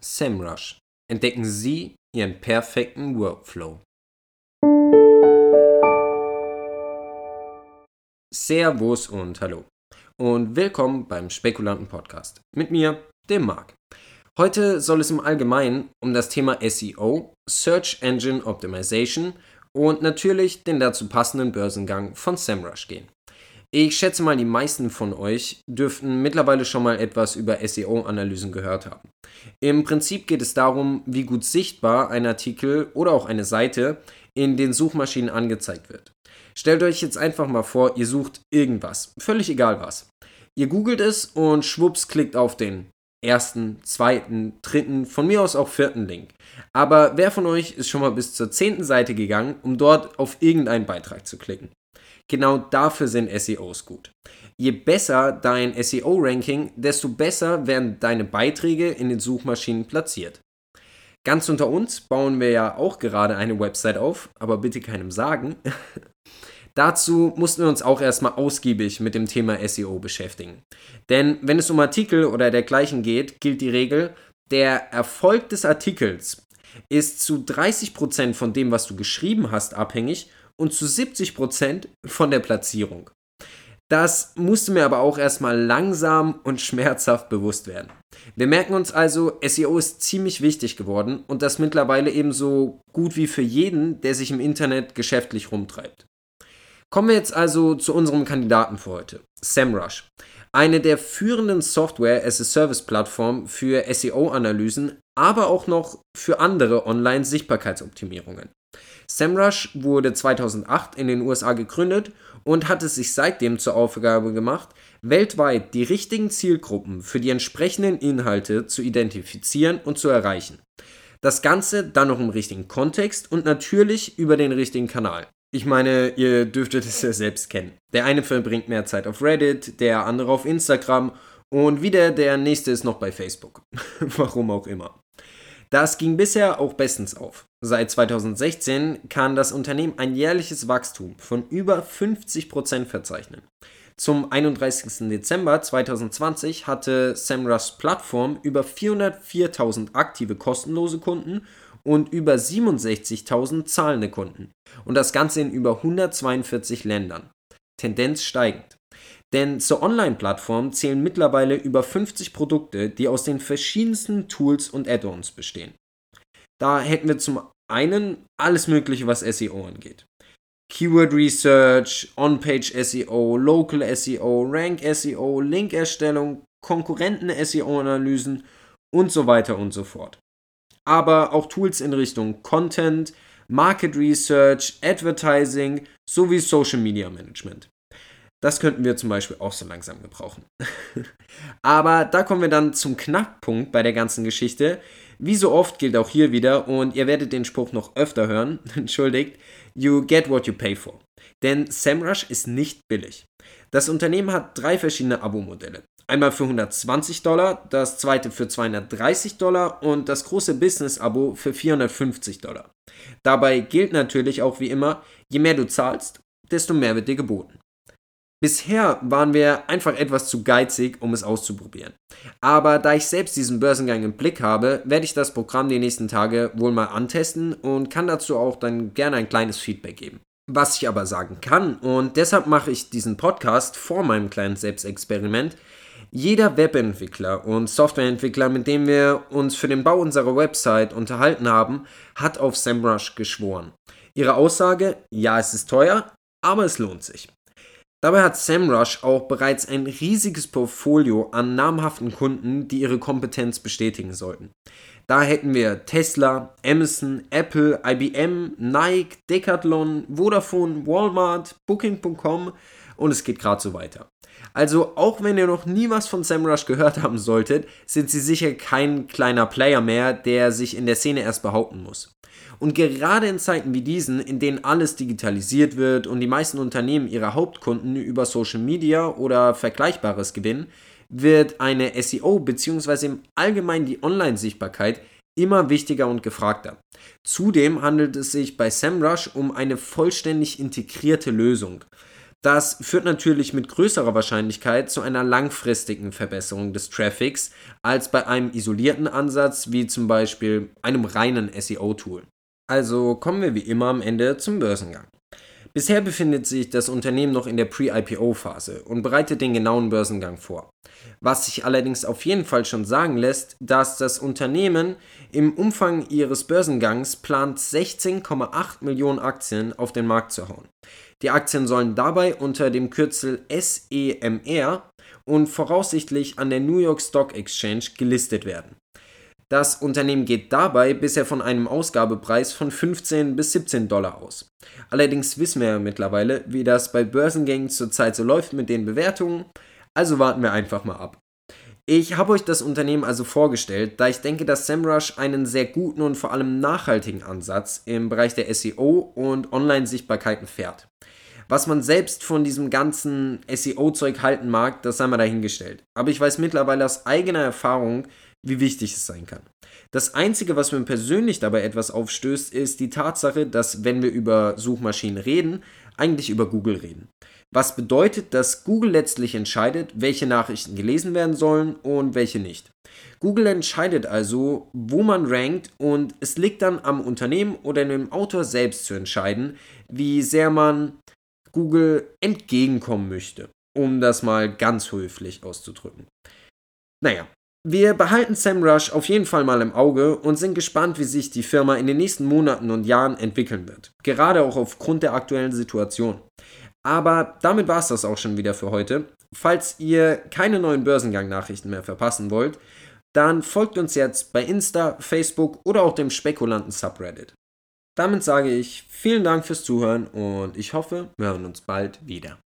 SEMrush. Entdecken Sie Ihren perfekten Workflow. Servus und hallo. Und willkommen beim Spekulanten Podcast. Mit mir, dem Marc. Heute soll es im Allgemeinen um das Thema SEO, Search Engine Optimization und natürlich den dazu passenden Börsengang von SEMrush gehen. Ich schätze mal, die meisten von euch dürften mittlerweile schon mal etwas über SEO-Analysen gehört haben. Im Prinzip geht es darum, wie gut sichtbar ein Artikel oder auch eine Seite in den Suchmaschinen angezeigt wird. Stellt euch jetzt einfach mal vor, ihr sucht irgendwas, völlig egal was. Ihr googelt es und schwupps klickt auf den ersten, zweiten, dritten, von mir aus auch vierten Link. Aber wer von euch ist schon mal bis zur zehnten Seite gegangen, um dort auf irgendeinen Beitrag zu klicken? Genau dafür sind SEOs gut. Je besser dein SEO-Ranking, desto besser werden deine Beiträge in den Suchmaschinen platziert. Ganz unter uns bauen wir ja auch gerade eine Website auf, aber bitte keinem sagen. Dazu mussten wir uns auch erstmal ausgiebig mit dem Thema SEO beschäftigen. Denn wenn es um Artikel oder dergleichen geht, gilt die Regel, der Erfolg des Artikels ist zu 30% von dem, was du geschrieben hast, abhängig und zu 70% von der Platzierung. Das musste mir aber auch erstmal langsam und schmerzhaft bewusst werden. Wir merken uns also, SEO ist ziemlich wichtig geworden und das mittlerweile ebenso gut wie für jeden, der sich im Internet geschäftlich rumtreibt. Kommen wir jetzt also zu unserem Kandidaten für heute, SEMrush. Eine der führenden Software-as-a-Service-Plattformen für SEO-Analysen, aber auch noch für andere Online-Sichtbarkeitsoptimierungen. SEMrush wurde 2008 in den USA gegründet und hat es sich seitdem zur Aufgabe gemacht, weltweit die richtigen Zielgruppen für die entsprechenden Inhalte zu identifizieren und zu erreichen. Das Ganze dann noch im richtigen Kontext und natürlich über den richtigen Kanal. Ich meine, ihr dürftet es ja selbst kennen. Der eine verbringt mehr Zeit auf Reddit, der andere auf Instagram und wieder der nächste ist noch bei Facebook. Warum auch immer. Das ging bisher auch bestens auf. Seit 2016 kann das Unternehmen ein jährliches Wachstum von über 50% verzeichnen. Zum 31. Dezember 2020 hatte SEMrushs Plattform über 404.000 aktive kostenlose Kunden und über 67.000 zahlende Kunden. Und das Ganze in über 142 Ländern. Tendenz steigend. Denn zur Online-Plattform zählen mittlerweile über 50 Produkte, die aus den verschiedensten Tools und Add-ons bestehen. Da hätten wir zum einen alles Mögliche, was SEO angeht. Keyword Research, On-Page SEO, Local SEO, Rank SEO, Link-Erstellung, Konkurrenten-SEO-Analysen und so weiter und so fort. Aber auch Tools in Richtung Content, Market Research, Advertising sowie Social Media Management. Das könnten wir zum Beispiel auch so langsam gebrauchen. Aber da kommen wir dann zum Knackpunkt bei der ganzen Geschichte. Wie so oft gilt auch hier wieder, und ihr werdet den Spruch noch öfter hören, entschuldigt, you get what you pay for. Denn SEMrush ist nicht billig. Das Unternehmen hat drei verschiedene Abo-Modelle. Einmal für 120 Dollar, das zweite für 230 Dollar und das große Business-Abo für 450 Dollar. Dabei gilt natürlich auch wie immer, je mehr du zahlst, desto mehr wird dir geboten. Bisher waren wir einfach etwas zu geizig, um es auszuprobieren. Aber da ich selbst diesen Börsengang im Blick habe, werde ich das Programm die nächsten Tage wohl mal antesten und kann dazu auch dann gerne ein kleines Feedback geben. Was ich aber sagen kann, und deshalb mache ich diesen Podcast vor meinem kleinen Selbstexperiment, jeder Webentwickler und Softwareentwickler, mit dem wir uns für den Bau unserer Website unterhalten haben, hat auf SEMrush geschworen. Ihre Aussage, ja, es ist teuer, aber es lohnt sich. Dabei hat SEMrush auch bereits ein riesiges Portfolio an namhaften Kunden, die ihre Kompetenz bestätigen sollten. Da hätten wir Tesla, Amazon, Apple, IBM, Nike, Decathlon, Vodafone, Walmart, Booking.com und es geht gerade so weiter. Also auch wenn ihr noch nie was von SEMrush gehört haben solltet, sind sie sicher kein kleiner Player mehr, der sich in der Szene erst behaupten muss. Und gerade in Zeiten wie diesen, in denen alles digitalisiert wird und die meisten Unternehmen ihre Hauptkunden über Social Media oder Vergleichbares gewinnen, wird eine SEO bzw. im Allgemeinen die Online-Sichtbarkeit immer wichtiger und gefragter. Zudem handelt es sich bei SEMrush um eine vollständig integrierte Lösung. Das führt natürlich mit größerer Wahrscheinlichkeit zu einer langfristigen Verbesserung des Traffics als bei einem isolierten Ansatz wie zum Beispiel einem reinen SEO-Tool. Also kommen wir wie immer am Ende zum Börsengang. Bisher befindet sich das Unternehmen noch in der Pre-IPO-Phase und bereitet den genauen Börsengang vor. Was sich allerdings auf jeden Fall schon sagen lässt, dass das Unternehmen im Umfang ihres Börsengangs plant, 16,8 Millionen Aktien auf den Markt zu hauen. Die Aktien sollen dabei unter dem Kürzel SEMR und voraussichtlich an der New York Stock Exchange gelistet werden. Das Unternehmen geht dabei bisher von einem Ausgabepreis von 15 bis 17 Dollar aus. Allerdings wissen wir ja mittlerweile, wie das bei Börsengängen zurzeit so läuft mit den Bewertungen, also warten wir einfach mal ab. Ich habe euch das Unternehmen also vorgestellt, da ich denke, dass SEMrush einen sehr guten und vor allem nachhaltigen Ansatz im Bereich der SEO und Online-Sichtbarkeiten fährt. Was man selbst von diesem ganzen SEO-Zeug halten mag, das sei mal dahingestellt. Aber ich weiß mittlerweile aus eigener Erfahrung, wie wichtig es sein kann. Das Einzige, was mir persönlich dabei etwas aufstößt, ist die Tatsache, dass wenn wir über Suchmaschinen reden, eigentlich über Google reden. Was bedeutet, dass Google letztlich entscheidet, welche Nachrichten gelesen werden sollen und welche nicht. Google entscheidet also, wo man rankt und es liegt dann am Unternehmen oder dem Autor selbst zu entscheiden, wie sehr man Google entgegenkommen möchte, um das mal ganz höflich auszudrücken. Naja, wir behalten SEMrush auf jeden Fall mal im Auge und sind gespannt, wie sich die Firma in den nächsten Monaten und Jahren entwickeln wird. Gerade auch aufgrund der aktuellen Situation. Aber damit war es das auch schon wieder für heute. Falls ihr keine neuen Börsengang-Nachrichten mehr verpassen wollt, dann folgt uns jetzt bei Insta, Facebook oder auch dem Spekulanten Subreddit. Damit sage ich vielen Dank fürs Zuhören und ich hoffe, wir hören uns bald wieder.